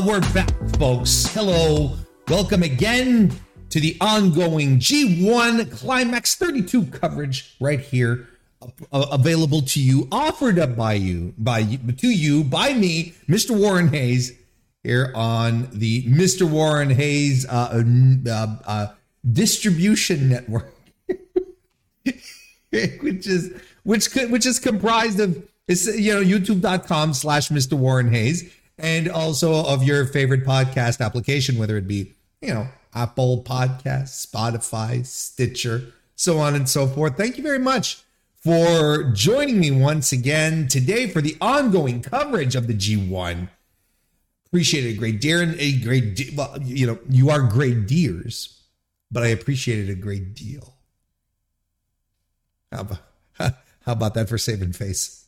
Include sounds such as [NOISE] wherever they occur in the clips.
Well, we're back, folks. Hello. Welcome again to the ongoing G1 Climax 32 coverage right here, uh, available to you, offered up by you, by to you, by me, Mr. Warren Hayes, here on the Mr. Warren Hayes uh, uh, uh distribution network, [LAUGHS] which is which which is comprised of it's you know youtube.com slash Mr. Warren Hayes and also of your favorite podcast application, whether it be, you know, Apple Podcasts, Spotify, Stitcher, so on and so forth. Thank you very much for joining me once again today for the ongoing coverage of the G1. Appreciate it great deal. And a great, well, you know, you are great deers, but I appreciate it a great deal. How about, [LAUGHS] how about that for saving face?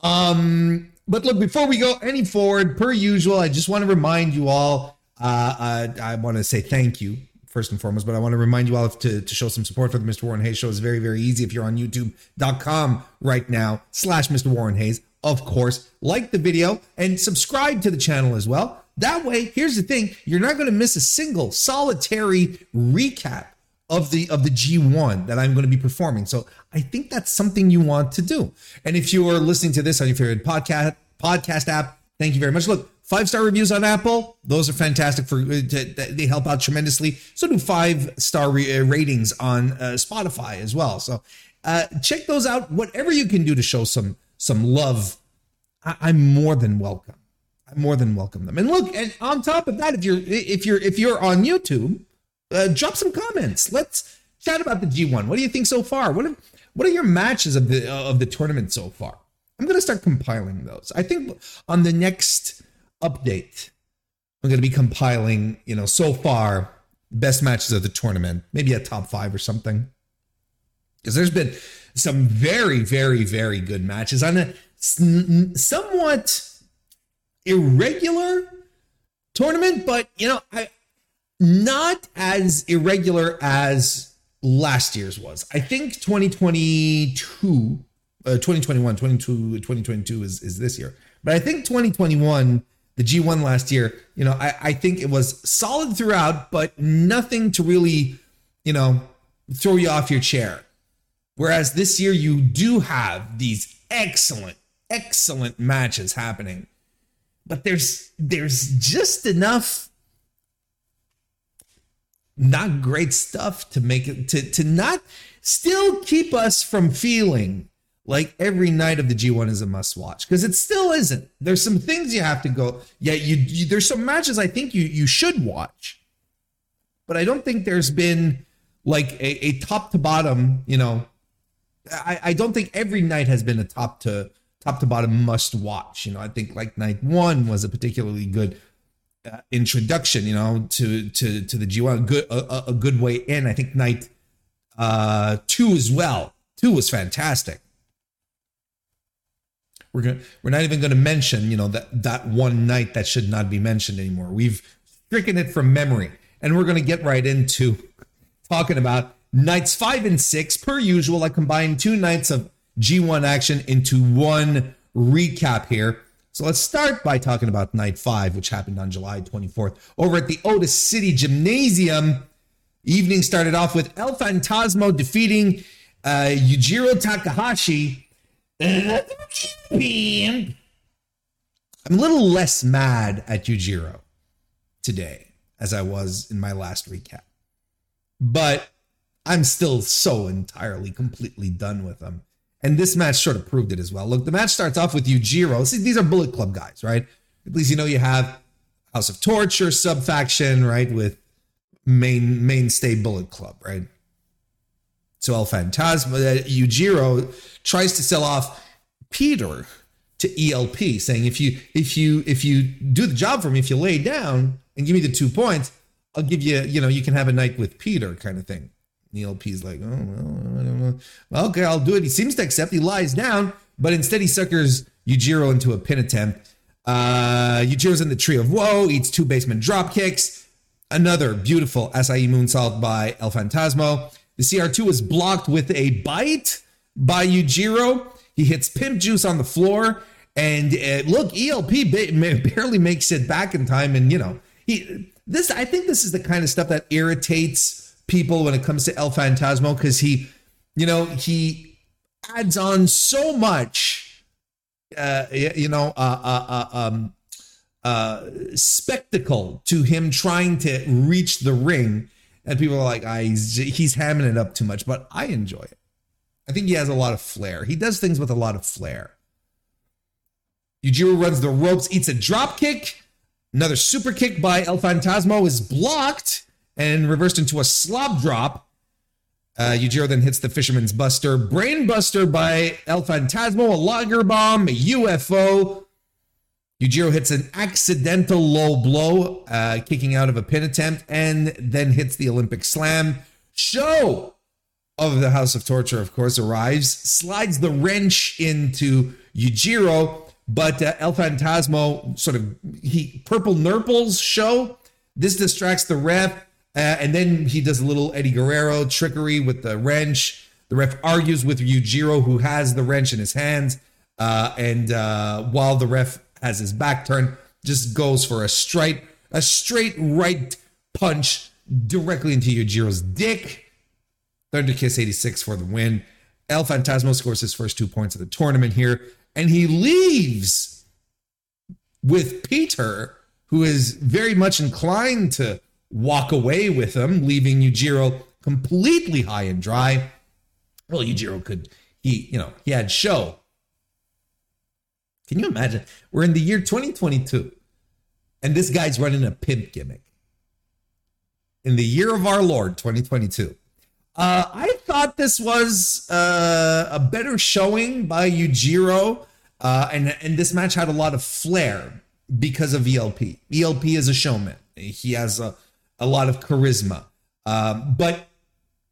Um, but look, before we go any forward, per usual, I just want to remind you all. Uh, uh, I want to say thank you first and foremost, but I want to remind you all to, to show some support for the Mr. Warren Hayes show. It's very, very easy if you're on youtube.com right now, slash Mr. Warren Hayes. Of course, like the video and subscribe to the channel as well. That way, here's the thing you're not going to miss a single solitary recap of the of the G1 that I'm going to be performing. So I think that's something you want to do. And if you are listening to this on your favorite podcast podcast app, thank you very much. Look, five star reviews on Apple; those are fantastic for they help out tremendously. So do five star re- uh, ratings on uh, Spotify as well. So uh, check those out. Whatever you can do to show some some love, I- I'm more than welcome. I'm more than welcome them. And look, and on top of that, if you're if you're if you're on YouTube, uh, drop some comments. Let's chat about the G1. What do you think so far? What are, what are your matches of the uh, of the tournament so far? I'm going to start compiling those. I think on the next update, I'm going to be compiling, you know, so far best matches of the tournament, maybe a top five or something. Because there's been some very, very, very good matches on a somewhat irregular tournament, but you know, I not as irregular as last year's was. I think 2022, uh, 2021, 22, 2022 is, is this year. But I think 2021, the G1 last year, you know, I, I think it was solid throughout, but nothing to really, you know, throw you off your chair. Whereas this year, you do have these excellent, excellent matches happening. But there's there's just enough not great stuff to make it to to not still keep us from feeling like every night of the G1 is a must watch because it still isn't. There's some things you have to go. Yeah, you, you there's some matches I think you you should watch, but I don't think there's been like a, a top to bottom. You know, I I don't think every night has been a top to top to bottom must watch. You know, I think like night one was a particularly good uh, introduction, you know, to to to the G1, good a, a good way in. I think night uh two as well. Two was fantastic. We're gonna we're not even gonna mention, you know, that that one night that should not be mentioned anymore. We've stricken it from memory, and we're gonna get right into talking about nights five and six. Per usual, I combined two nights of G1 action into one recap here. So let's start by talking about night five, which happened on July 24th over at the Ota City Gymnasium. Evening started off with El Phantasmo defeating uh, Yujiro Takahashi. I'm a little less mad at Yujiro today as I was in my last recap. But I'm still so entirely, completely done with him. And this match sort of proved it as well. Look, the match starts off with Yujiro. See, these are Bullet Club guys, right? At least you know you have House of Torture sub faction, right? With main mainstay Bullet Club, right? So El Phantasmo, uh, Yujiro tries to sell off Pieter to ELP, saying if you if you if you do the job for me, if you lay down and give me the two points, I'll give you you know you can have a night with Pieter, kind of thing. ELP's like, oh, well. Well, okay, I'll do it. He seems to accept. He lies down, but instead he suckers Yujiro into a pin attempt. Uh, Yujiro's in the tree of woe, eats two basement drop kicks. Another beautiful Asai moonsault by El Phantasmo. The CR2 is blocked with a bite by Yujiro. He hits Pimp Juice on the floor, And uh, look, ELP ba- barely makes it back in time. And, you know, he, this, I think this is the kind of stuff that irritates people when it comes to El Phantasmo because he, you know, he adds on so much, uh, you know, uh, uh, uh, um, uh, spectacle to him trying to reach the ring. And people are like, ah, he's, hamming it up too much, but I enjoy it. I think he has a lot of flair. He does things with a lot of flair. Yujiro runs the ropes, eats a drop kick. Another super kick by El Phantasmo is blocked and reversed into a slob drop. Uh, Yujiro then hits the Fisherman's Buster. Brain Buster by El Phantasmo, a Lager Bomb, a UFO. Yujiro hits an accidental low blow, uh, kicking out of a pin attempt, and then hits the Olympic Slam. Sho of the House of Torture, of course, arrives, slides the wrench into Yujiro, but uh, El Phantasmo sort of he purple nurples Sho. This distracts the ref, uh, and then he does a little Eddie Guerrero trickery with the wrench. The ref argues with Yujiro, who has the wrench in his hands, uh, and uh, while the ref has his back turned, just goes for a straight a straight right punch directly into Yujiro's dick. Thunder Kiss 86 for the win. El Phantasmo scores his first two points of the tournament here and he leaves with Pieter, who is very much inclined to walk away with him, leaving Yujiro completely high and dry. Well, Yujiro could, he, you know, he had show. Can you imagine? We're in the year 2022, and this guy's running a pimp gimmick. In the year of our Lord, 2022. Uh, I thought this was uh, a better showing by Yujiro, uh, and and this match had a lot of flair because of ELP. ELP is a showman. He has a a lot of charisma, um, but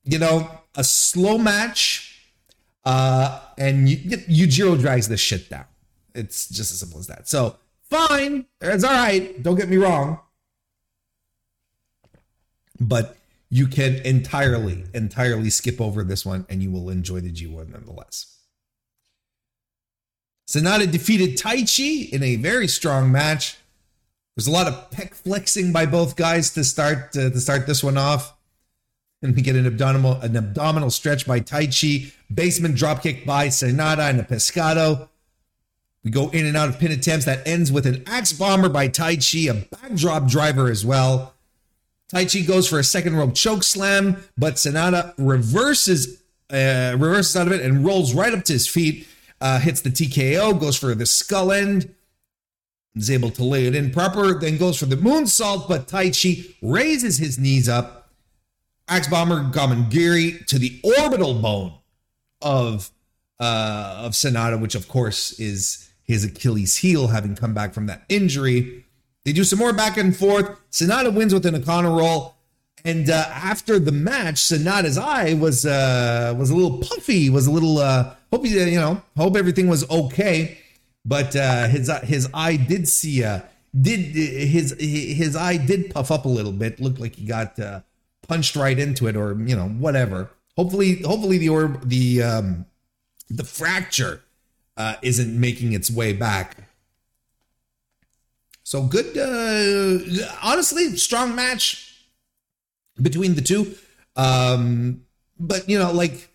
you know, a slow match, uh, and Yujiro drags this shit down. It's just as simple as that. So fine, it's all right. Don't get me wrong, but you can entirely, entirely skip over this one and you will enjoy the G1 nonetheless. Sanada defeated Taichi in a very strong match. There's a lot of pec flexing by both guys to start uh, to start this one off. And we get an abdominal an abdominal stretch by Taichi, basement dropkick by Sanada and a pescado. We go in and out of pin attempts that ends with an axe bomber by Taichi, a backdrop driver as well. Taichi goes for a second rope choke slam, but Sanada reverses uh, reverses out of it and rolls right up to his feet. Uh, hits the TKO, goes for the skull end, is able to lay it in proper, then goes for the moonsault, but Taichi raises his knees up. Axe Bomber Gamengiri to the orbital bone of uh, of Sanada, which of course is his Achilles heel, having come back from that injury. They do some more back and forth. Sanada wins with an O'Connor roll. And uh, after the match, Sanada's eye was uh, was a little puffy, was a little uh, hope you know hope everything was okay, but uh, his his eye did see uh, did his his eye did puff up a little bit. Looked like he got uh, punched right into it, or you know whatever. Hopefully, hopefully the or the um, the fracture uh, isn't making its way back so good, uh, honestly, strong match between the two. Um, but you know, like,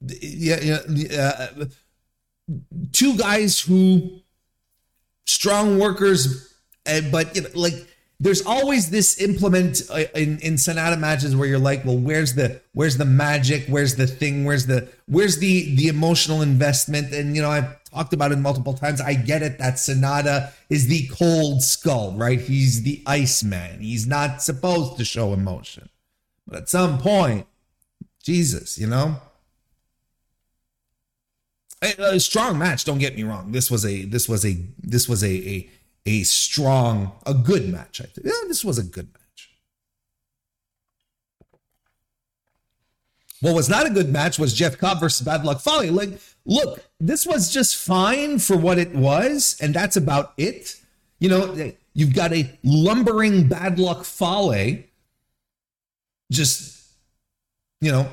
yeah, yeah, uh, two guys who strong workers, but you know, like there's always this implement uh, in in Sanada matches where you're like, well, where's the where's the magic? Where's the thing? Where's the where's the the emotional investment? And you know, I've talked about it multiple times. I get it that Sanada is the cold skull, right? He's the Iceman. He's not supposed to show emotion. But at some point, Jesus, you know? A, a strong match, don't get me wrong. This was a this was a this was a a, a strong, a good match, I think. Yeah, this was a good match. What was not a good match was Jeff Cobb versus Bad Luck Fale. Like, look, this was just fine for what it was, and that's about it. You know, eh, you've got a lumbering Bad Luck Fale just, you know,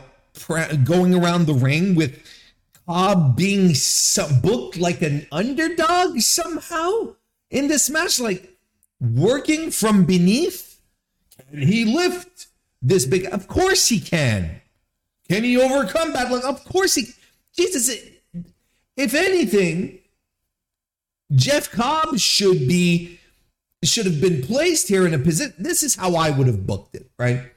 going around the ring with Cobb being some, booked like an underdog somehow in this match, like working from beneath. Can he lift this big? Of course he can. Can he overcome bad luck? Of course he. Jesus, if anything, Jeff Cobb should be should have been placed here in a position. This is how I would have booked it, right?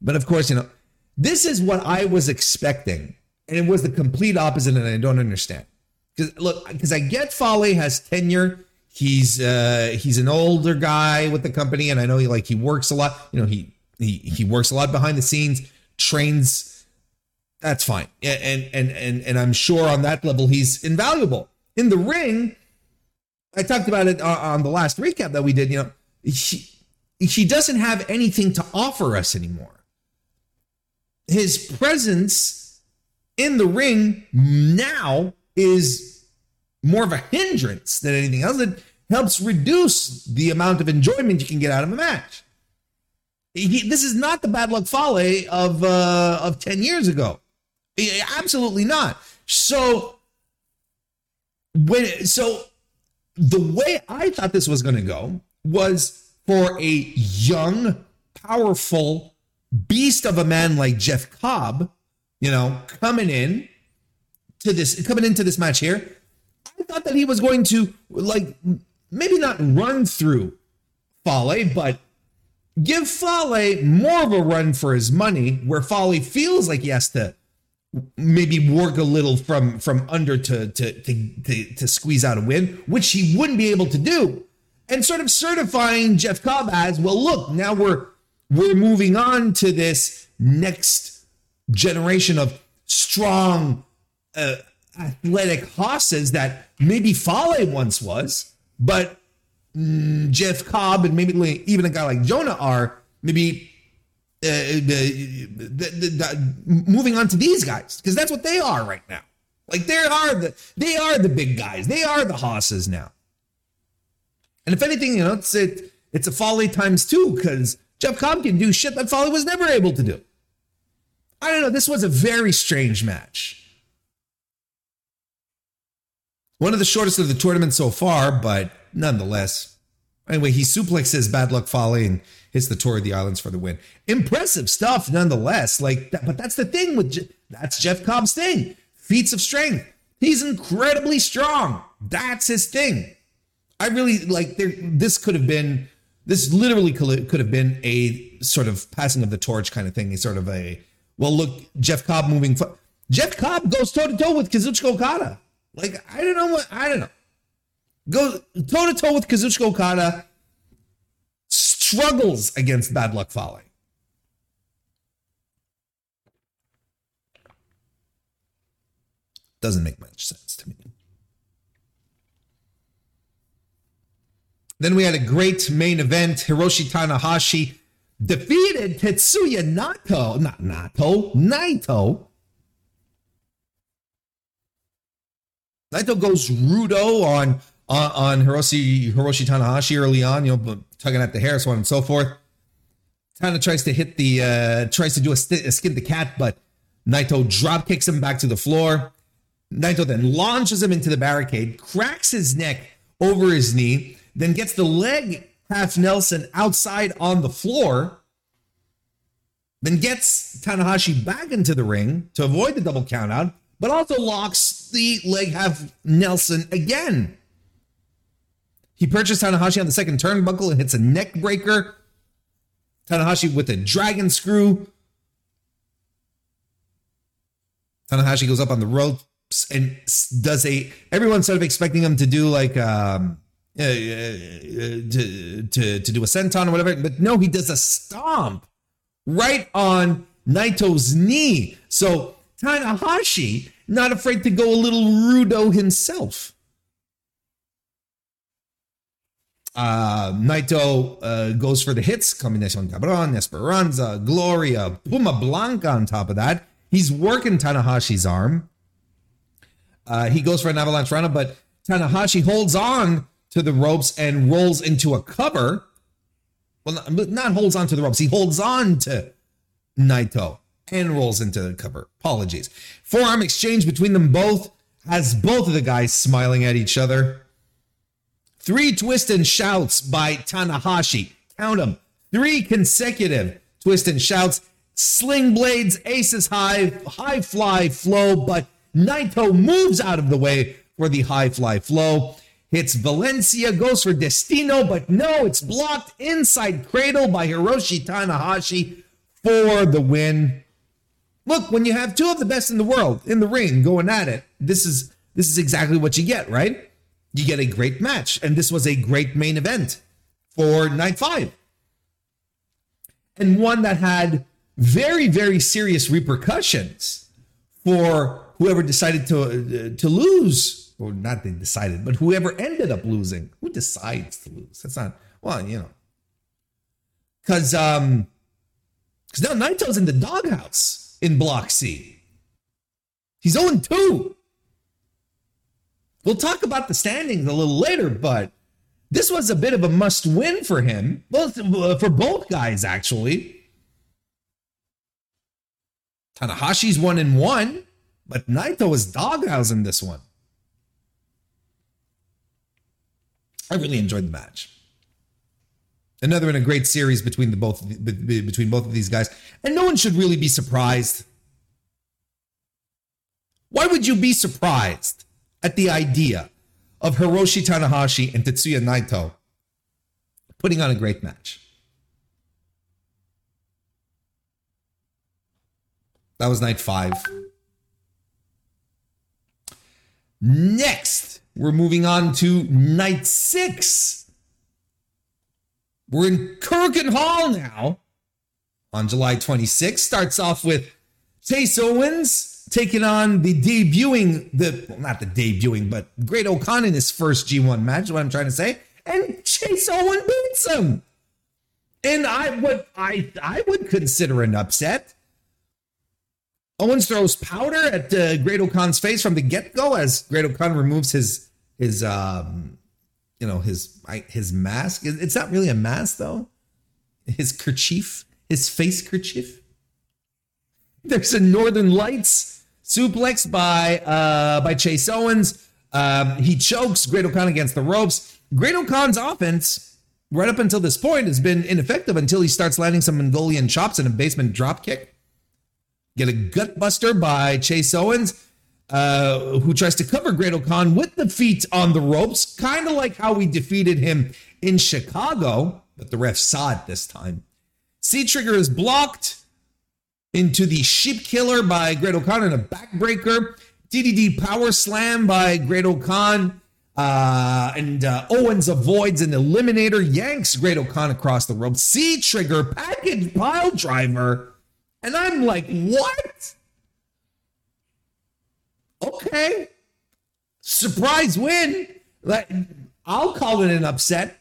But of course, you know, this is what I was expecting, and it was the complete opposite, and I don't understand. Because look, because I get Fale has tenure. He's uh he's an older guy with the company, and I know he like he works a lot. You know, he he he works a lot behind the scenes, trains. That's fine, and and and and I'm sure on that level he's invaluable in the ring I talked about it uh, on the last recap that we did. You know, he he doesn't have anything to offer us anymore. His presence in the ring now is more of a hindrance than anything else. It helps reduce the amount of enjoyment you can get out of a match. He, this is not the bad luck Fale of uh, of ten years ago. Absolutely not. So when so the way I thought this was going to go was for a young, powerful beast of a man like Jeff Cobb, you know, coming in to this, coming into this match here. I thought that he was going to like maybe not run through Fale, but give Fale more of a run for his money, where Fale feels like he has to maybe work a little from from under to to to to, to squeeze out a win, which he wouldn't be able to do, and sort of certifying Jeff Cobb as well. Look, now we're we're moving on to this next generation of strong, uh, athletic hosses that maybe Fale once was, but mm, Jeff Cobb and maybe even a guy like Jonah are maybe uh, the, the, the, moving on to these guys because that's what they are right now. Like they are the they are the big guys. They are the hosses now. And if anything, you know, it's it, it's a Fale times two because Jeff Cobb can do shit that Fale was never able to do. I don't know. This was a very strange match. One of the shortest of the tournament so far, but nonetheless. Anyway, he suplexes Bad Luck Fale and hits the tour of the islands for the win. Impressive stuff, nonetheless. Like, but that's the thing with Je- that's Jeff Cobb's thing. Feats of strength. He's incredibly strong. That's his thing. I really like. There, this could have been. This literally could have been a sort of passing of the torch kind of thing. He's sort of a well, look, Jeff Cobb moving. Fo- Jeff Cobb goes toe to toe with Kazuchika Okada. Like I don't know what I don't know. Go toe to toe with Kazuchika Okada struggles against bad luck Fale. Doesn't make much sense to me. Then we had a great main event. Hiroshi Tanahashi defeated Tetsuya Naito, not Naito, Naito. Naito goes rudo on on, on Hiroshi Hiroshi Tanahashi early on, you know, tugging at the hair, so on and so forth. Tana tries to hit the uh tries to do a, st- a skin the cat, but Naito drop kicks him back to the floor. Naito then launches him into the barricade, cracks his neck over his knee, then gets the leg half Nelson outside on the floor, then gets Tanahashi back into the ring to avoid the double countout, but also locks the leg half Nelson again. He purchased Tanahashi on the second turnbuckle and hits a neck breaker. Tanahashi with a dragon screw. Tanahashi goes up on the ropes and does a. Everyone's sort of expecting him to do like um, uh, uh, to to to do a senton or whatever, but no, he does a stomp right on Naito's knee. So Tanahashi not afraid to go a little rudo himself. Uh, Naito uh, goes for the hits, Combination Cabron, Esperanza, Gloria, Pluma Blanca on top of that. He's working Tanahashi's arm. Uh, he goes for an avalanche run but Tanahashi holds on to the ropes and rolls into a cover. Well, not, holds on to the ropes. He holds on to Naito. and rolls into the cover. Apologies. Forearm exchange between them both has both of the guys smiling at each other. Three twist and shouts by Tanahashi. Count them. Three consecutive twist and shouts. Sling blades, aces high, high fly flow, but Naito moves out of the way for the high fly flow. Hits Valencia, goes for Destino, but no, it's blocked inside cradle by Hiroshi Tanahashi for the win. Look, when you have two of the best in the world in the ring going at it, this is this is exactly what you get, right? You get a great match, and this was a great main event for night five, and one that had very very serious repercussions for whoever decided to uh, to lose, or not they decided, but whoever ended up losing. Who decides to lose? That's not well, you know, because um, because now Naito's in the doghouse in Block C. He's 0 2. We'll talk about the standings a little later, but this was a bit of a must win for him, both uh, for both guys, actually. Tanahashi's one and one, but Naito is doghousing this one. I really enjoyed the match. Another in a great series between the both between both of these guys, and no one should really be surprised. Why would you be surprised at the idea of Hiroshi Tanahashi and Tetsuya Naito putting on a great match? That was night five. Next, we're moving on to night six. We're in Korakuen Hall now on July 26th. Starts off with Chase Owens taking on the debuting, the well, not the debuting, but Great-O-Khan in his first G1 match, is what I'm trying to say. And Chase Owens beats him. And I would I I would consider an upset. Owens throws powder at uh, Great-O-Khan's face from the get-go as Great-O-Khan removes his his um you know his his mask. It's not really a mask though. His kerchief, his face kerchief. There's a Northern Lights suplex by uh by Chase Owens. Um, he chokes Great-O-Khan against the ropes. Great-O-Khan's offense, right up until this point, has been ineffective until he starts landing some Mongolian chops and a basement drop kick. Get a gutbuster by Chase Owens uh, who tries to cover Great-O-Khan with the feet on the ropes, kind of like how we defeated him in Chicago, but the ref saw it this time. C trigger is blocked into the sheep killer by Great-O-Khan and a backbreaker. DDD power slam by Great-O-Khan. Uh, and uh, Owens avoids an eliminator, yanks Great-O-Khan across the rope. C trigger, package pile driver. And I'm like, what? Okay, surprise win. Like, I'll call it an upset.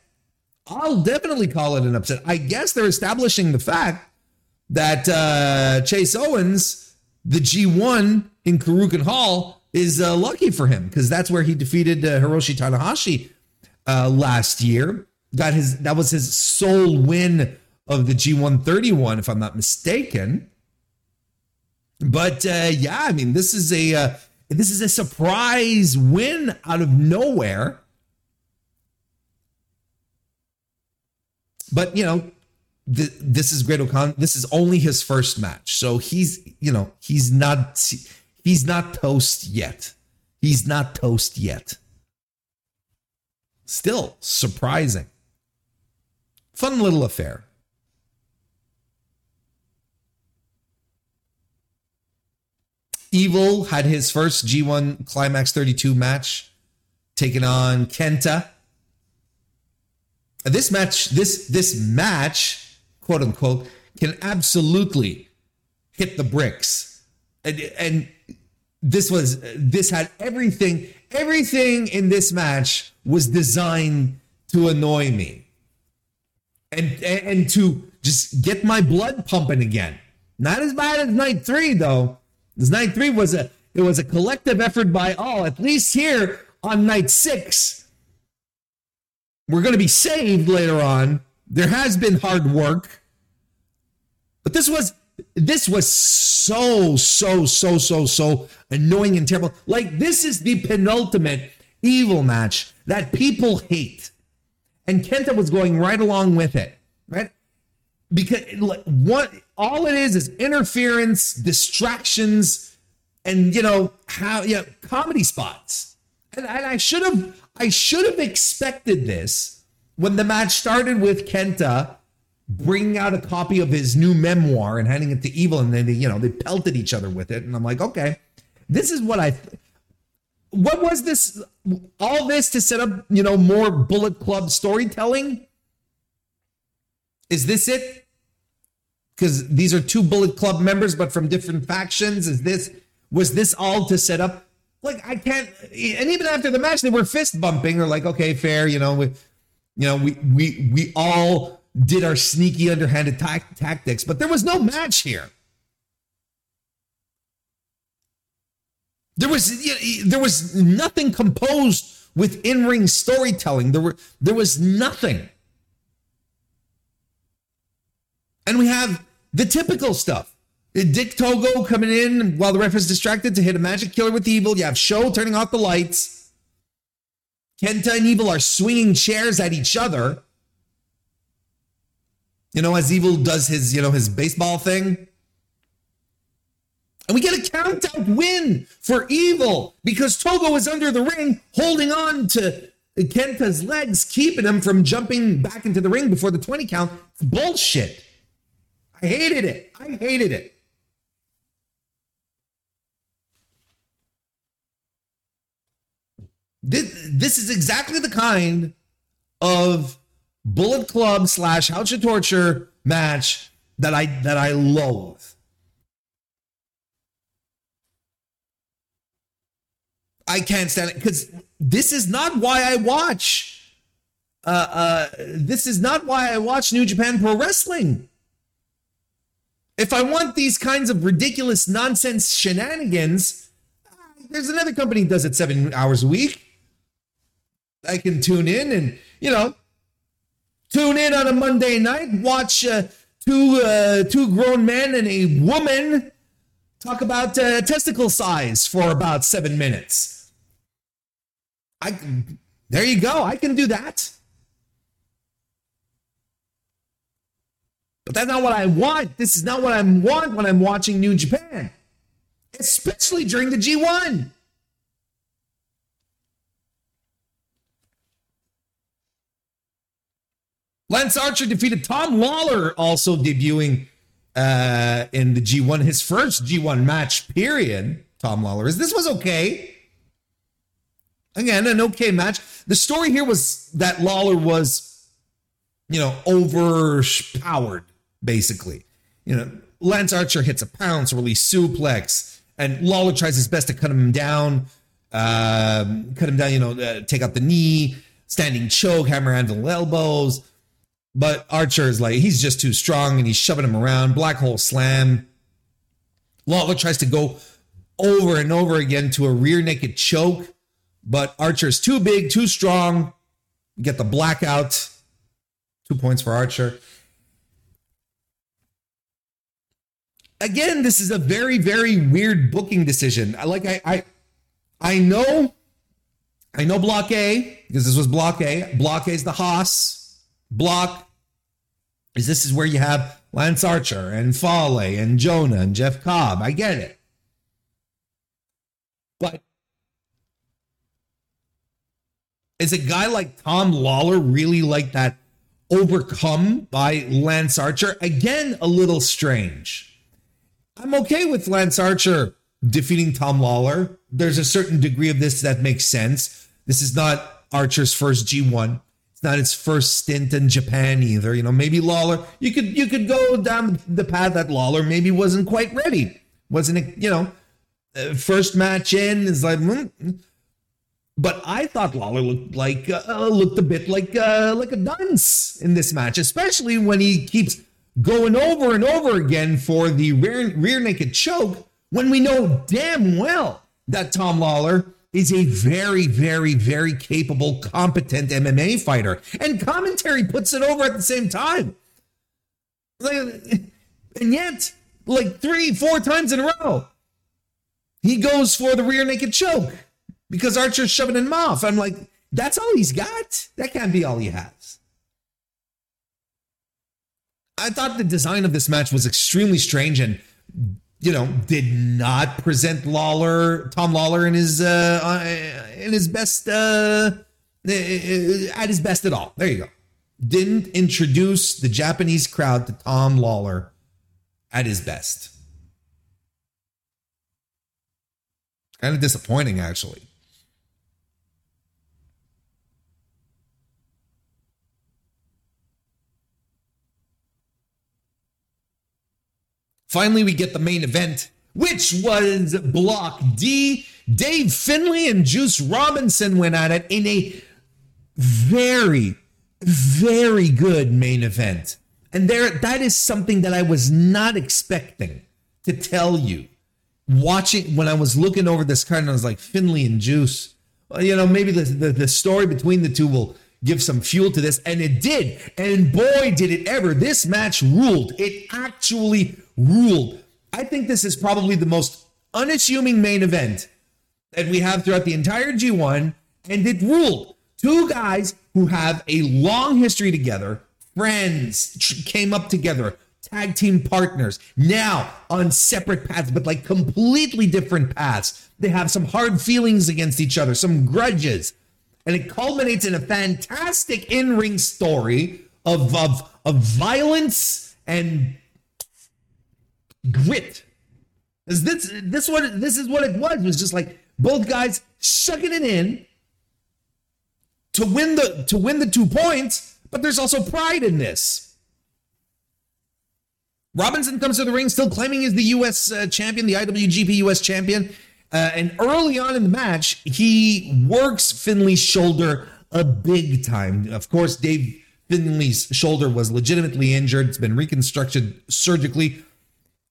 I'll definitely call it an upset. I guess they're establishing the fact that uh, Chase Owens, the G1 in Korakuen Hall, is uh, lucky for him because that's where he defeated uh, Hiroshi Tanahashi uh, last year. Got his that was his sole win of the G131, if I'm not mistaken. But uh, yeah, I mean, this is a uh, this is a surprise win out of nowhere. But, you know, th- this is Great-O-Khan. This is only his first match. So he's, you know, he's not he's not toast yet. He's not toast yet. Still surprising. Fun little affair. Evil had his first G1 Climax 32 match, taking on Kenta. This match, this this match, quote unquote, can absolutely hit the bricks, and, and this was this had everything. Everything in this match was designed to annoy me, and and, and to just get my blood pumping again. Not as bad as night three though this night three was a it was a collective effort by all. At least here on night six, we're going to be saved later on. There has been hard work, but this was this was so so so so so annoying and terrible. Like this is the penultimate evil match that people hate, and Kenta was going right along with it, right? Because like, what all it is is interference, distractions, and you know how yeah comedy spots. And, and I should have I should have expected this when the match started with Kenta bringing out a copy of his new memoir and handing it to Evil, and then they, you know they pelted each other with it, and I'm like, okay, this is what I. What was this? All this to set up, you know, more Bullet Club storytelling? Is this it? Because these are two Bullet Club members, but from different factions. Is this was this all to set up? Like I can't. And even after the match, they were fist bumping. Or like, okay, fair. You know, we, you know, we we we all did our sneaky underhanded ta- tactics, but there was no match here. There was there was nothing composed with in-ring storytelling. There were there was nothing. And we have the typical stuff. Uh, Dick Togo coming in while the ref is distracted to hit a magic killer with evil. You have Sho turning off the lights. Kenta and Evil are swinging chairs at each other. You know, as Evil does his, you know, his baseball thing. And we get a count out win for Evil because Togo is under the ring holding on to Kenta's legs, keeping him from jumping back into the ring before the 20 count. It's bullshit. I hated it. I hated it. This, this is exactly the kind of Bullet Club slash House of Torture match that I that I loathe. I can't stand it because this is not why I watch. Uh, uh, this is not why I watch New Japan Pro Wrestling. If I want these kinds of ridiculous nonsense shenanigans, there's another company does it seven hours a week. I can tune in and you know Tune in on a Monday night, watch uh, two uh, two grown men and a woman talk about uh, testicle size for about seven minutes. I there you go. I can do that. But that's not what I want. This is not what I want when I'm watching New Japan, especially during the G1. Lance Archer defeated Tom Lawlor, also debuting uh, in the G1, his first G1 match, period. Tom Lawlor is this was okay. Again, an okay match. The story here was that Lawlor was, you know, overpowered, basically. You know, Lance Archer hits a pounce, release suplex, and Lawlor tries his best to cut him down, um, cut him down, you know, uh, take out the knee, standing choke, hammer handle elbows. But Archer is like, he's just too strong and he's shoving him around. Black hole slam. Lawlor tries to go over and over again to a rear naked choke, but Archer's too big, too strong. You Get the blackout. Two points for Archer. Again, this is a very, very weird booking decision. I like I I I know I know block A, because this was block A. Block A is the Haas. Block is this is where you have Lance Archer and Fale and Jonah and Jeff Cobb. I get it. But is a guy like Tom Lawlor really like that overcome by Lance Archer? Again, a little strange. I'm okay with Lance Archer defeating Tom Lawlor. There's a certain degree of this that makes sense. This is not Archer's first G1. It's not his first stint in Japan either. You know, maybe Lawlor, you could you could go down the path that Lawlor maybe wasn't quite ready. Wasn't it, you know, uh, first match in is like mm. but I thought Lawlor looked like uh, looked a bit like uh, like a dunce in this match, especially when he keeps going over and over again for the rear, rear naked choke when we know damn well that Tom Lawlor is a very, very, very capable, competent MMA fighter. And commentary puts it over at the same time. And yet, like three, four times in a row. He goes for the rear naked choke because Archer's shoving him off. I'm like, that's all he's got? That can't be all he has. I thought the design of this match was extremely strange and, you know, did not present Lawlor, Tom Lawlor in his uh, uh in his best uh, at his best at all. There you go. Didn't introduce the Japanese crowd to Tom Lawlor at his best. Kind of disappointing, actually. Finally, we get the main event, which was Block D. Dave Finlay and Juice Robinson went at it in a very, very good main event. And there, that is something that I was not expecting to tell you. Watching when I was looking over this card, and I was like, Finlay and Juice. Well, you know, maybe the, the, the story between the two will give some fuel to this. And it did. And boy, did it ever. This match ruled. It actually ruled. I think this is probably the most unassuming main event that we have throughout the entire G1. And it ruled. Two guys who have a long history together, friends, came up together, tag team partners, now on separate paths, but like completely different paths. They have some hard feelings against each other, some grudges and it culminates in a fantastic in-ring story of of, of violence and grit. Is this this what this is what it was? It was just like both guys sucking it in to win the to win the two points, but there's also pride in this. Robinson comes to the ring still claiming he's the US uh, champion, the IWGP US champion. Uh, and early on in the match, he works Finlay's shoulder a big time. Of course, Dave Finlay's shoulder was legitimately injured. It's been reconstructed surgically.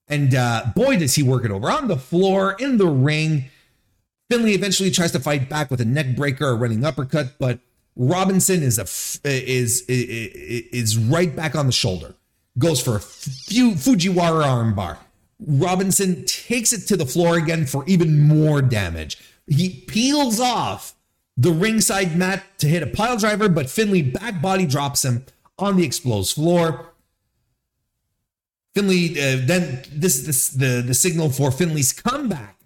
And uh, boy, does he work it over on the floor, in the ring. Finlay eventually tries to fight back with a neck breaker, a running uppercut, but Robinson is a is is, is right back on the shoulder. Goes for a few Fujiwara armbar. Robinson takes it to the floor again for even more damage. He peels off the ringside mat to hit a pile driver, but Finlay back body drops him on the exposed floor. Finlay uh, then this is the the signal for Finlay's comeback,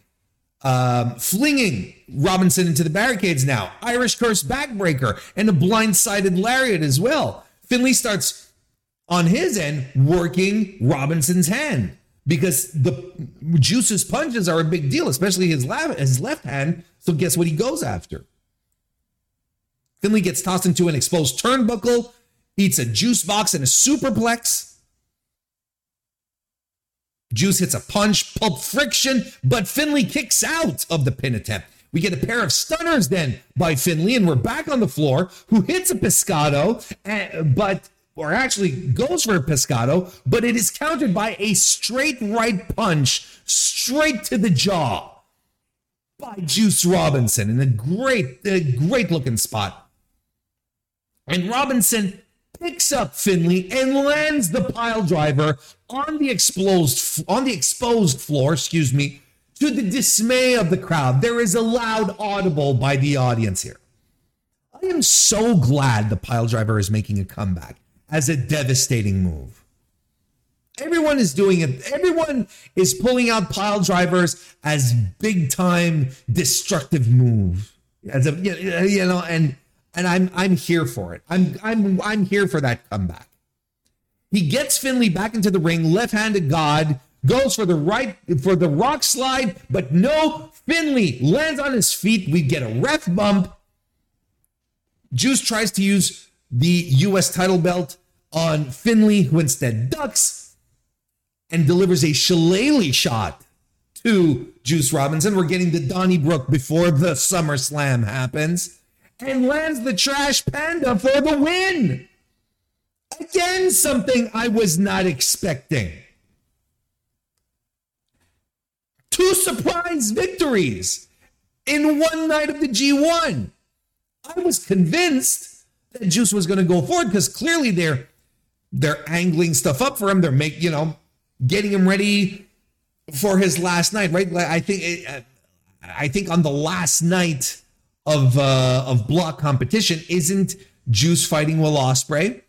um, flinging Robinson into the barricades. Now Irish curse backbreaker and a blindsided lariat as well. Finlay starts on his end working Robinson's hand because the Juice's punches are a big deal, especially his left his left hand. So guess what he goes after? Finlay gets tossed into an exposed turnbuckle, eats a juice box and a superplex. Juice hits a punch, pulp friction, but Finlay kicks out of the pin attempt. We get a pair of stunners then by Finlay, and we're back on the floor, who hits a pescado, eh, but or actually goes for a pescado, but it is countered by a straight right punch straight to the jaw by Juice Robinson in a great, a great looking spot. And Robinson picks up Finlay and lands the pile driver on the exposed on the exposed floor, excuse me, to the dismay of the crowd. There is a loud audible by the audience here. I am so glad the pile driver is making a comeback as a devastating move. Everyone is doing it. Everyone is pulling out pile drivers as big time destructive move. As a you know, and and I'm I'm here for it. I'm I'm I'm here for that comeback. He gets Finlay back into the ring, left-handed God, goes for the right for the rock slide, but no, Finlay lands on his feet. We get a ref bump. Juice tries to use the US title belt on Finlay, who instead ducks and delivers a shillelagh shot to Juice Robinson. We're getting the Donnybrook before the SummerSlam happens and lands the trash panda for the win. Again, something I was not expecting. Two surprise victories in one night of the G1. I was convinced that Juice was going to go forward because clearly they're they're angling stuff up for him. They're making, you know, getting him ready for his last night, right? I think uh, I think on the last night of uh, of block competition isn't Juice fighting Will Ospreay?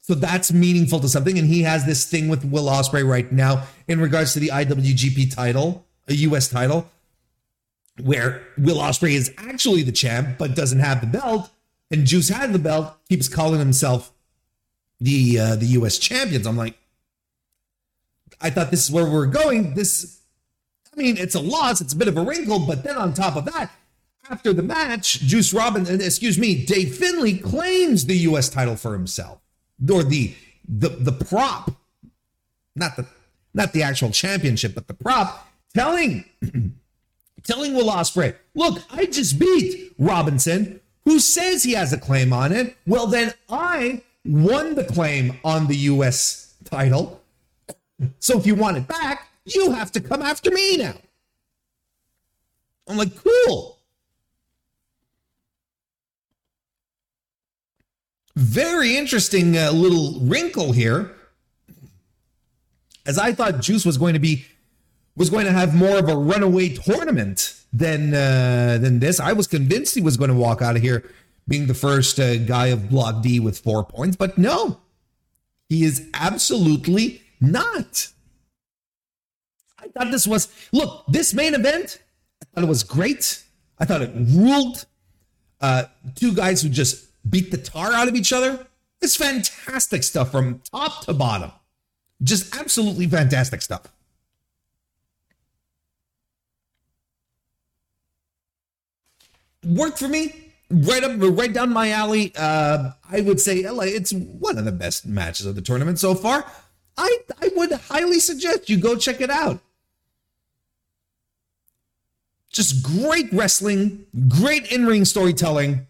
So that's meaningful to something. And he has this thing with Will Ospreay right now in regards to the IWGP title, a US title, where Will Ospreay is actually the champ, but doesn't have the belt. And Juice had the belt, keeps calling himself the uh, the US champions. I'm like, I thought this is where we're going. This, I mean, it's a loss, it's a bit of a wrinkle, but then on top of that, after the match, Juice Robinson, excuse me, Dave Finlay claims the US title for himself. Or the the the prop, not the not the actual championship, but the prop, telling [CLEARS THROAT] telling Will Ospreay, look, I just beat Robinson, who says he has a claim on it. Well, then I won the claim on the US title. So if you want it back, you have to come after me now. I'm like, cool. Very interesting uh, little wrinkle here. As I thought Juice was going to be was going to have more of a runaway tournament than uh, than this. I was convinced he was going to walk out of here being the first uh, guy of Block D with four points, but no, he is absolutely not. I thought this was look this main event. I thought it was great. I thought it ruled. Uh, two guys who just beat the tar out of each other. It's fantastic stuff from top to bottom. Just absolutely fantastic stuff. Worked for me, right up, right down my alley. Uh, I would say LA. it's one of the best matches of the tournament so far. I I would highly suggest you go check it out. Just great wrestling, great in ring storytelling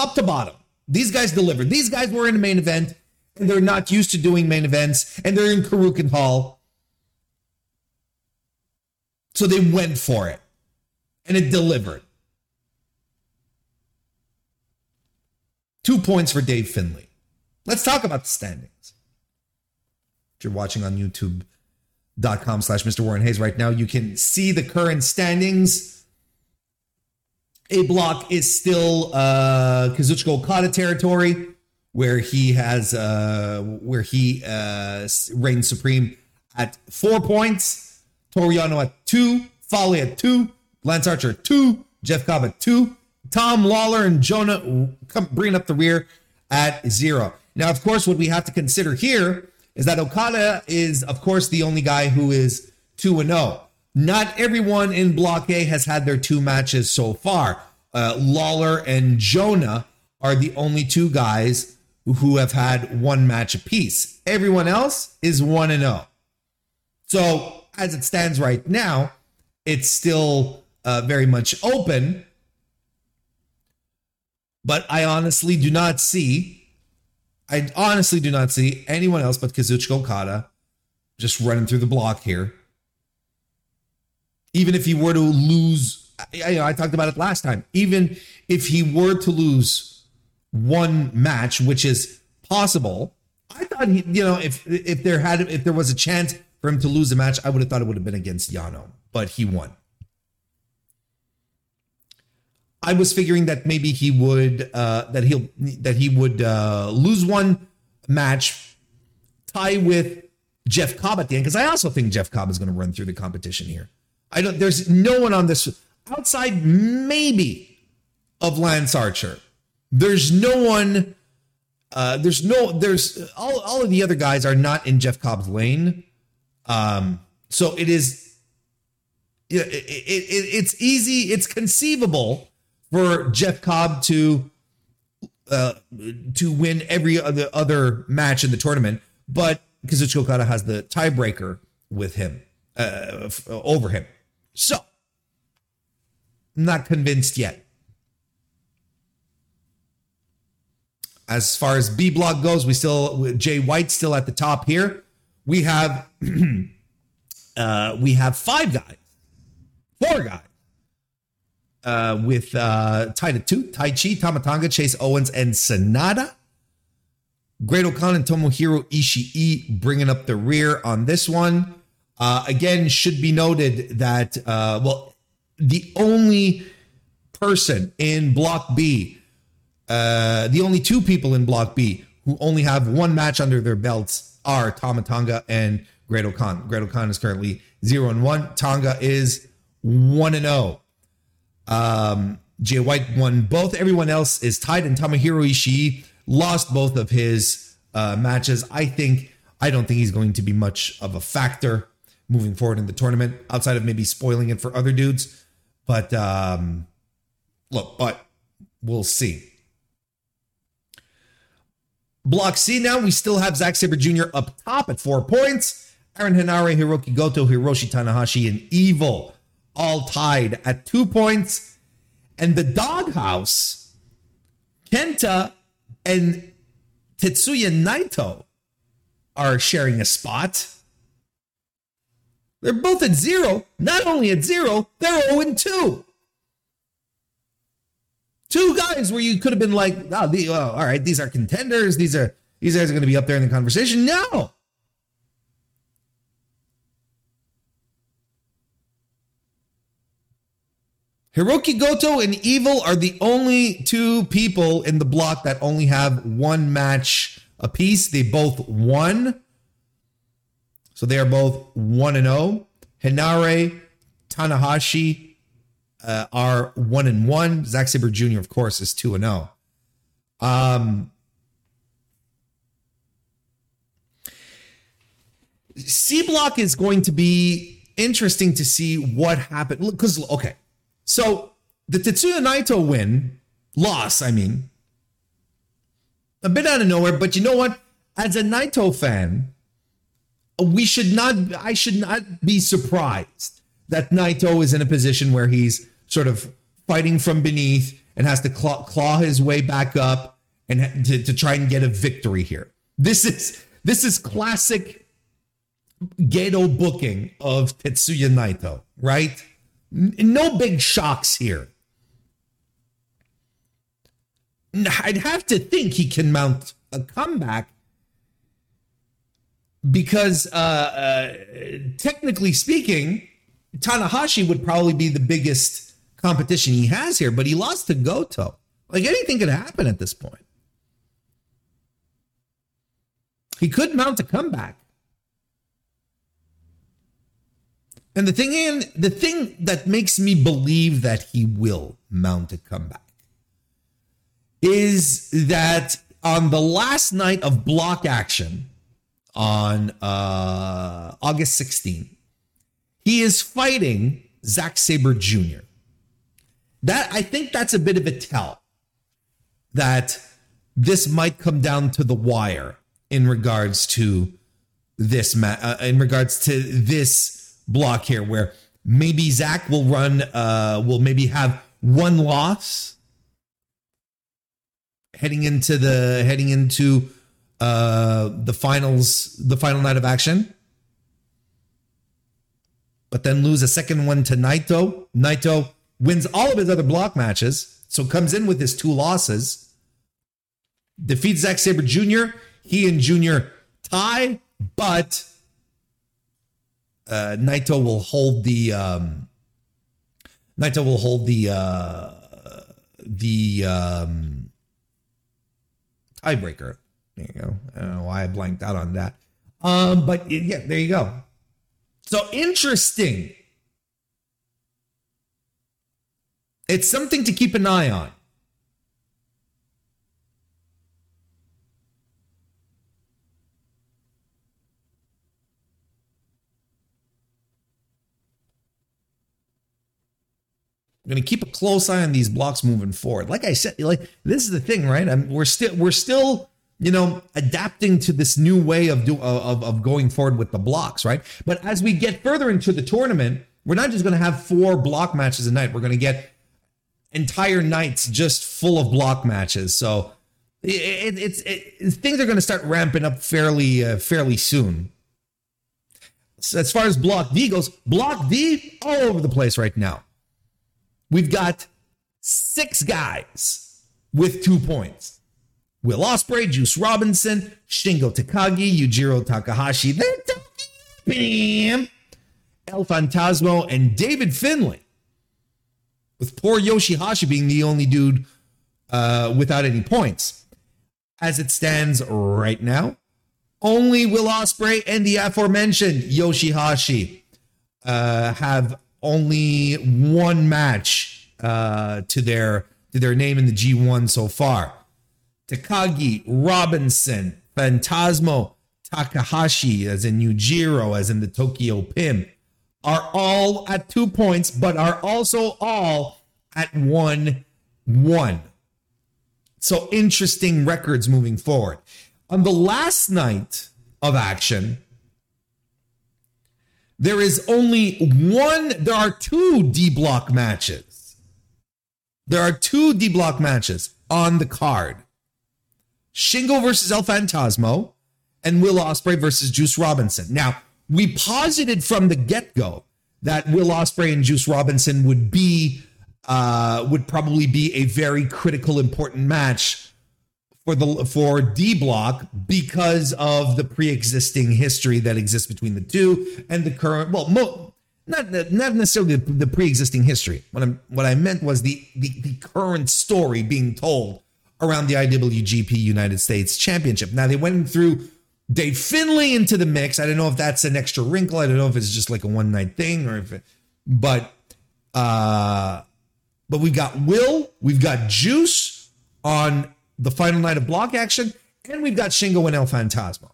top to bottom. These guys delivered. These guys were in the main event, and they're not used to doing main events, and they're in Korakuen Hall. So they went for it, and it delivered. Two points for Dave Finlay. Let's talk about the standings. If you're watching on YouTube.com slash Mr. Warren Hayes right now, you can see the current standings. A block is still uh, Kazuchika Okada territory, where he has uh, where he uh, reigns supreme at four points. Toru Yano at two, Fale at two, Lance Archer two, Jeff Cobb at two, Tom Lawlor and Jonah come bringing up the rear at zero. Now, of course, what we have to consider here is that Okada is, of course, the only guy who is two and zero. Oh. Not everyone in Block A has had their two matches so far. Uh, Lawlor and Jonah are the only two guys who have had one match apiece. Everyone else is 1 and 0. So, as it stands right now, it's still uh, very much open. But I honestly do not see, I honestly do not see anyone else but Kazuchika Okada just running through the block here even if he were to lose, I, I talked about it last time. Even if he were to lose one match, which is possible, I thought he, you know, if if there had if there was a chance for him to lose a match, I would have thought it would have been against Yano, but he won. I was figuring that maybe he would uh, that he'll that he would uh, lose one match, tie with Jeff Cobb at the end because I also think Jeff Cobb is going to run through the competition here. I don't. There's no one on this outside, maybe of Lance Archer. There's no one. Uh, there's no. There's all. All of the other guys are not in Jeff Cobb's lane. Um. So it is. It, it, it, it's easy. It's conceivable for Jeff Cobb to uh, to win every other other match in the tournament, but Kazuchika Okada has the tiebreaker with him uh, over him. So, I'm not convinced yet. As far as B block goes, we still Jay White still at the top here. We have [CLEARS THROAT] uh, we have five guys, four guys uh, with uh, tied at two: Taichi, Tama Tonga, Chase Owens, and Sanada. Great-O-Khan and Tomohiro Ishii bringing up the rear on this one. Uh, again, should be noted that, uh, well, the only person in Block B, uh, the only two people in Block B who only have one match under their belts are Tama Tonga and Great-O-Khan. Great Khan is currently 0 and 1. Tonga is 1 and 0. Um, Jay White won both. Everyone else is tied, and Tomohiro Ishii lost both of his uh, matches. I think I don't think he's going to be much of a factor moving forward in the tournament, outside of maybe spoiling it for other dudes. But um, look, but we'll see. Block C now, we still have Zack Sabre Jr. up top at four points. Aaron Henare, Hiroki Goto, Hiroshi Tanahashi, and Evil all tied at two points. And the doghouse, Kenta and Tetsuya Naito are sharing a spot. They're both at zero. Not only at zero, they're 0 2. Two guys where you could have been like, oh, the, oh, all right, these are contenders. These are these guys are going to be up there in the conversation. No. Hiroki Goto and Evil are the only two people in the block that only have one match apiece. They both won. So they are both 1 and 0. Henare, Tanahashi uh, are 1 and 1. Zack Sabre Jr., of course, is 2 and 0. Um, C block is going to be interesting to see what happened. Because, okay, so the Tetsuya Naito win, loss, I mean, a bit out of nowhere, but you know what? As a Naito fan, we should not, I should not be surprised that Naito is in a position where he's sort of fighting from beneath and has to claw, claw his way back up and to, to try and get a victory here. This is this is classic Gedo booking of Tetsuya Naito, right? No big shocks here. I'd have to think he can mount a comeback because, uh, uh, technically speaking, Tanahashi would probably be the biggest competition he has here, but he lost to Goto. Like anything could happen at this point. He could mount a comeback. And the thing in the thing that makes me believe that he will mount a comeback is that on the last night of block action on uh, August 16, he is fighting Zack Sabre Jr. That I think that's a bit of a tell that this might come down to the wire in regards to this ma- uh, in regards to this block here where maybe Zack will run, uh, will maybe have one loss heading into the heading into uh the finals, the final night of action. But then lose a second one to Naito. Naito wins all of his other block matches, so comes in with his two losses. Defeats Zack Sabre Jr. He and Jr. tie, but uh, Naito will hold the um, Naito will hold the uh, the um, tiebreaker. There you go. I don't know why I blanked out on that. Um, but yeah, there you go. So interesting. It's something to keep an eye on. Going to keep a close eye on these blocks moving forward. Like I said, like this is the thing, right? I'm, we're still we're still you know adapting to this new way of do of of going forward with the blocks, right? But as we get further into the tournament, we're not just going to have four block matches a night. We're going to get entire nights just full of block matches. So it, it, it's it, things are going to start ramping up fairly uh, fairly soon. So as far as block D goes, block D all over the place right now. We've got six guys with two points. Will Ospreay, Juice Robinson, Shingo Takagi, Yujiro Takahashi, bam, El Phantasmo, and David Finlay. With poor Yoshihashi being the only dude uh, without any points. As it stands right now, only Will Ospreay and the aforementioned Yoshihashi uh, have only one match uh, to their to their name in the G1 so far. Takagi, Robinson, Phantasmo, Takahashi, as in Yujiro, as in the Tokyo Pimp, are all at two points, but are also all at one one. So interesting records moving forward. On the last night of action, there is only one, there are two D block matches. There are two D block matches on the card Shingo versus El Phantasmo and Will Ospreay versus Juice Robinson. Now, we posited from the get go that Will Ospreay and Juice Robinson would be uh, would probably be a very critical, important match for the for D Block because of the pre-existing history that exists between the two and the current. Well, mo- not not necessarily the, the pre-existing history. What I what I meant was the, the the current story being told around the IWGP United States Championship. Now they went through Dave Finlay into the mix. I don't know if that's an extra wrinkle. I don't know if it's just like a one night thing or if it, but uh but we've got Will, we've got Juice on the final night of block action, and we've got Shingo and El Phantasmo.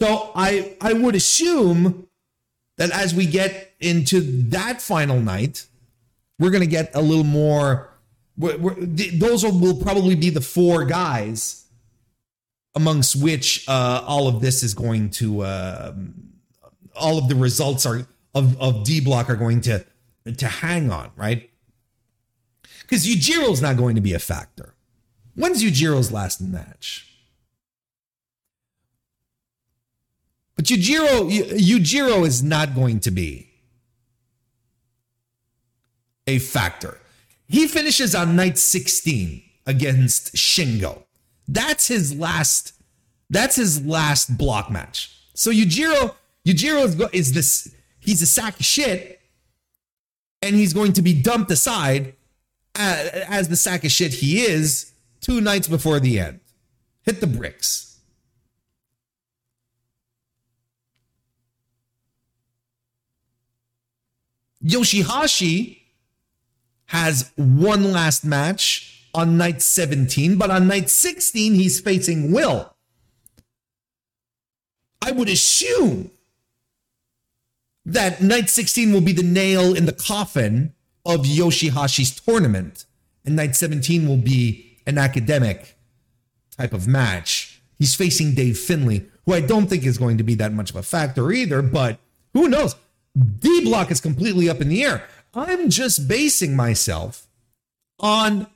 So I I would assume that as we get into that final night, we're going to get a little more. We're, we're, those will probably be the four guys amongst which uh, all of this is going to. Uh, all of the results are of of D block are going to to hang on, right? Because Yujiro's not going to be a factor. When's Yujiro's last match? But Yujiro, Yujiro is not going to be a factor. He finishes on night 16 against Shingo. That's his last. That's his last block match. So Yujiro, Yujiro is, is this. He's a sack of shit, and he's going to be dumped aside as, as the sack of shit he is two nights before the end. Hit the bricks. Yoshihashi has one last match on night 17, but on night 16, he's facing Will. I would assume that night 16 will be the nail in the coffin of Yoshihashi's tournament, and night 17 will be an academic type of match. He's facing Dave Finlay, who I don't think is going to be that much of a factor either, but who knows? D block is completely up in the air. I'm just basing myself on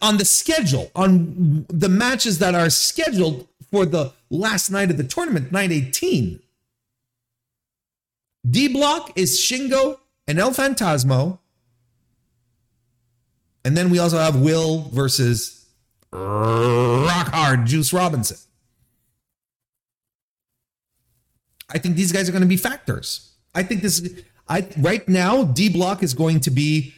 on the schedule, on the matches that are scheduled for the last night of the tournament, night 18. D block is Shingo and El Phantasmo. And then we also have Will versus Rock Hard Juice Robinson. I think these guys are going to be factors. I think this I right now D block is going to be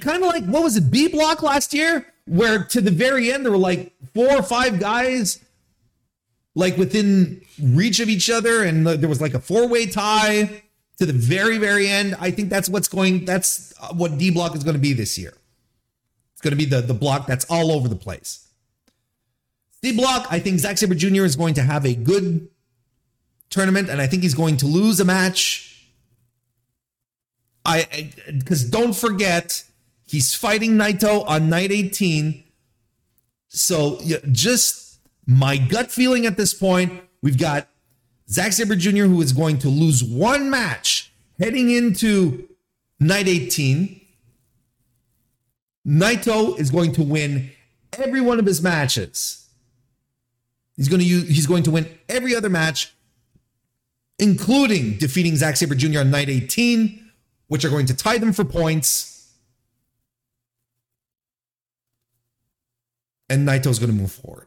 kind of like what was it B block last year where to the very end there were like four or five guys like within reach of each other and there was like a four-way tie to the very, very end. I think that's what's going, that's what D block is going to be this year. It's going to be the, the block that's all over the place. D block, I think Zack Sabre Jr. is going to have a good tournament, and I think he's going to lose a match. I because don't forget, he's fighting Naito on night 18. So yeah, just my gut feeling at this point, we've got Zack Sabre Jr., who is going to lose one match heading into night 18. Naito is going to win every one of his matches. He's going to use, he's going to win every other match, including defeating Zack Sabre Jr. on night 18, which are going to tie them for points. and Naito's going to move forward.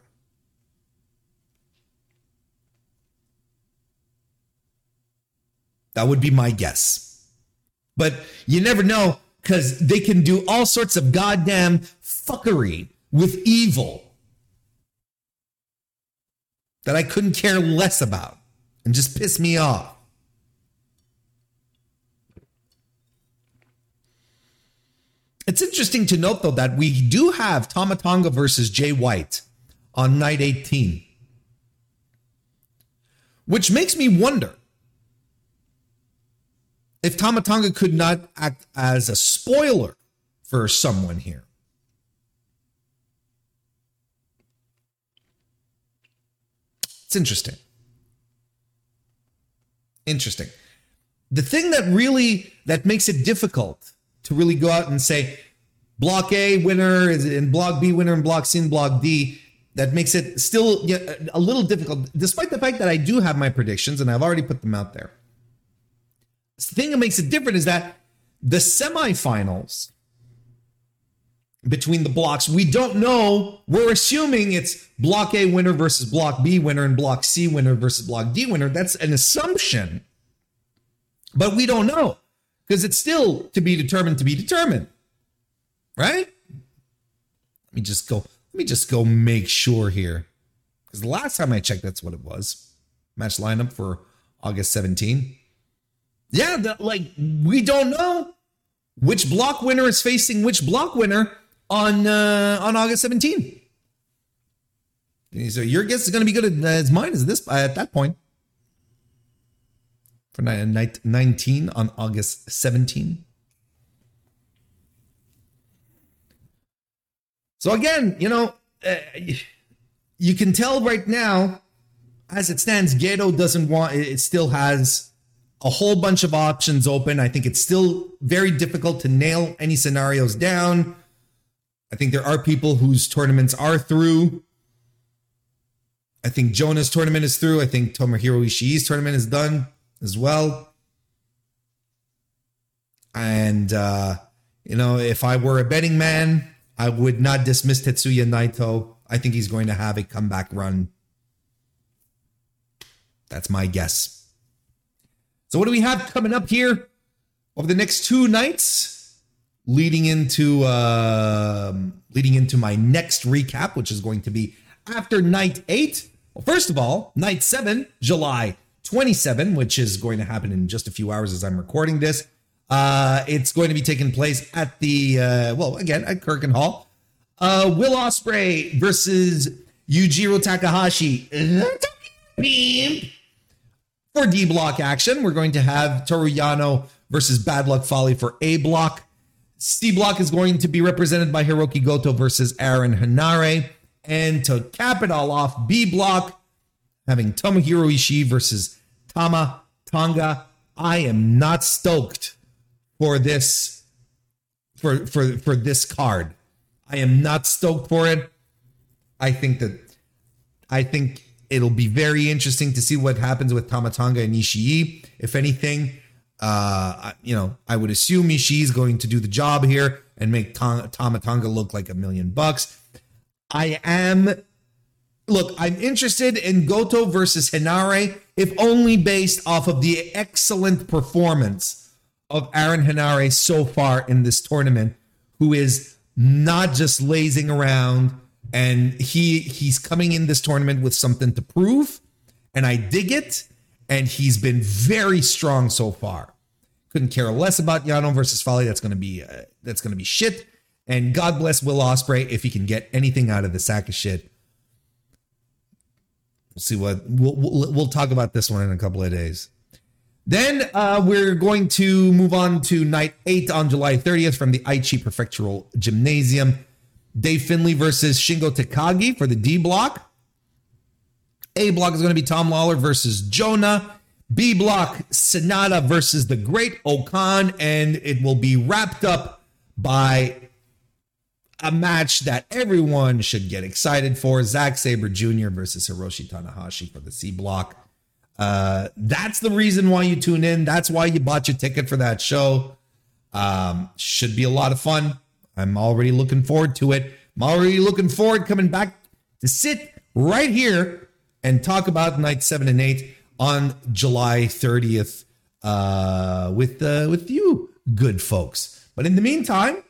That would be my guess. But you never know because they can do all sorts of goddamn fuckery with evil that I couldn't care less about and just piss me off. It's interesting to note, though, that we do have Tama Tonga versus Jay White on night 18, which makes me wonder if Tama Tonga could not act as a spoiler for someone here. It's interesting. Interesting. The thing that really that makes it difficult to really go out and say block A winner is in block B winner and block C and block D that makes it still a little difficult despite the fact that I do have my predictions and I've already put them out there. The thing that makes it different is that the semifinals between the blocks, we don't know. We're assuming it's block A winner versus block B winner and block C winner versus block D winner. That's an assumption, but we don't know because it's still to be determined to be determined. Right? Let me just go. Let me just go make sure here. Because the last time I checked, that's what it was. Match lineup for August 17. Yeah, the, like we don't know which block winner is facing which block winner on uh, on August 17. So your guess is going to be good as mine is this at that point for night 19 on August 17. So again, you know, uh, you can tell right now, as it stands, Gedo doesn't want. It still has a whole bunch of options open. I think it's still very difficult to nail any scenarios down. I think there are people whose tournaments are through. I think Jonah's tournament is through. I think Tomohiro Ishii's tournament is done as well. And, uh, you know, if I were a betting man, I would not dismiss Tetsuya Naito. I think he's going to have a comeback run. That's my guess. So, what do we have coming up here over the next two nights, leading into uh, leading into my next recap, which is going to be after night eight. Well, first of all, night seven, July 27, which is going to happen in just a few hours as I'm recording this. Uh, it's going to be taking place at the, uh, well, again, at Korakuen Hall. Uh, Will Ospreay versus Yujiro Takahashi. For D block action, we're going to have Toru Yano versus Bad Luck Fale for A block. C block is going to be represented by Hiroki Goto versus Aaron Henare. And to cap it all off, B block, having Tomohiro Ishii versus Tama Tonga. I am not stoked for this for for for this card. I am not stoked for it. I think that I think it'll be very interesting to see what happens with Tama Tonga and Ishii. If anything, uh, you know, I would assume Ishii is going to do the job here and make Tama Tonga look like a million bucks. I am look, I'm interested in Goto versus Henare, if only based off of the excellent performance of Aaron Henare so far in this tournament, who is not just lazing around and he he's coming in this tournament with something to prove and I dig it and he's been very strong so far. Couldn't care less about Yano versus Fale. That's to be uh, that's to be shit. And God bless Will Ospreay if he can get anything out of the sack of shit We'll see what we'll, we'll, we'll talk about this one in a couple of days. Then uh, we're going to move on to night eight on July 30th from the Aichi Prefectural Gymnasium. Dave Finlay versus Shingo Takagi for the D block. A block is going to be Tom Lawlor versus Jonah. B block, Sanada versus the Great O-Khan. And it will be wrapped up by a match that everyone should get excited for Zack Sabre Jr. versus Hiroshi Tanahashi for the C block. Uh, that's the reason why you tune in. That's why you bought your ticket for that show. Um, should be a lot of fun. I'm already looking forward to it. I'm already looking forward coming back to sit right here and talk about night seven and eight on July 30th uh, with uh, with you good folks. But in the meantime,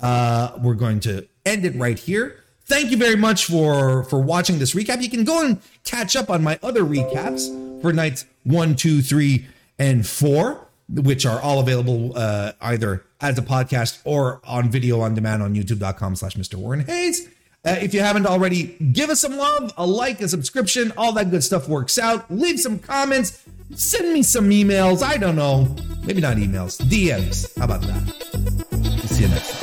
uh, we're going to end it right here. Thank you very much for for watching this recap. You can go and catch up on my other recaps for nights one, two, three, and four, which are all available uh, either as a podcast or on video on demand on youtube.com slash Mr. Warren Hayes. Uh, if you haven't already, give us some love, a like, a subscription, all that good stuff works out. Leave some comments, send me some emails. I don't know. Maybe not emails, DMs. How about that? See you next time.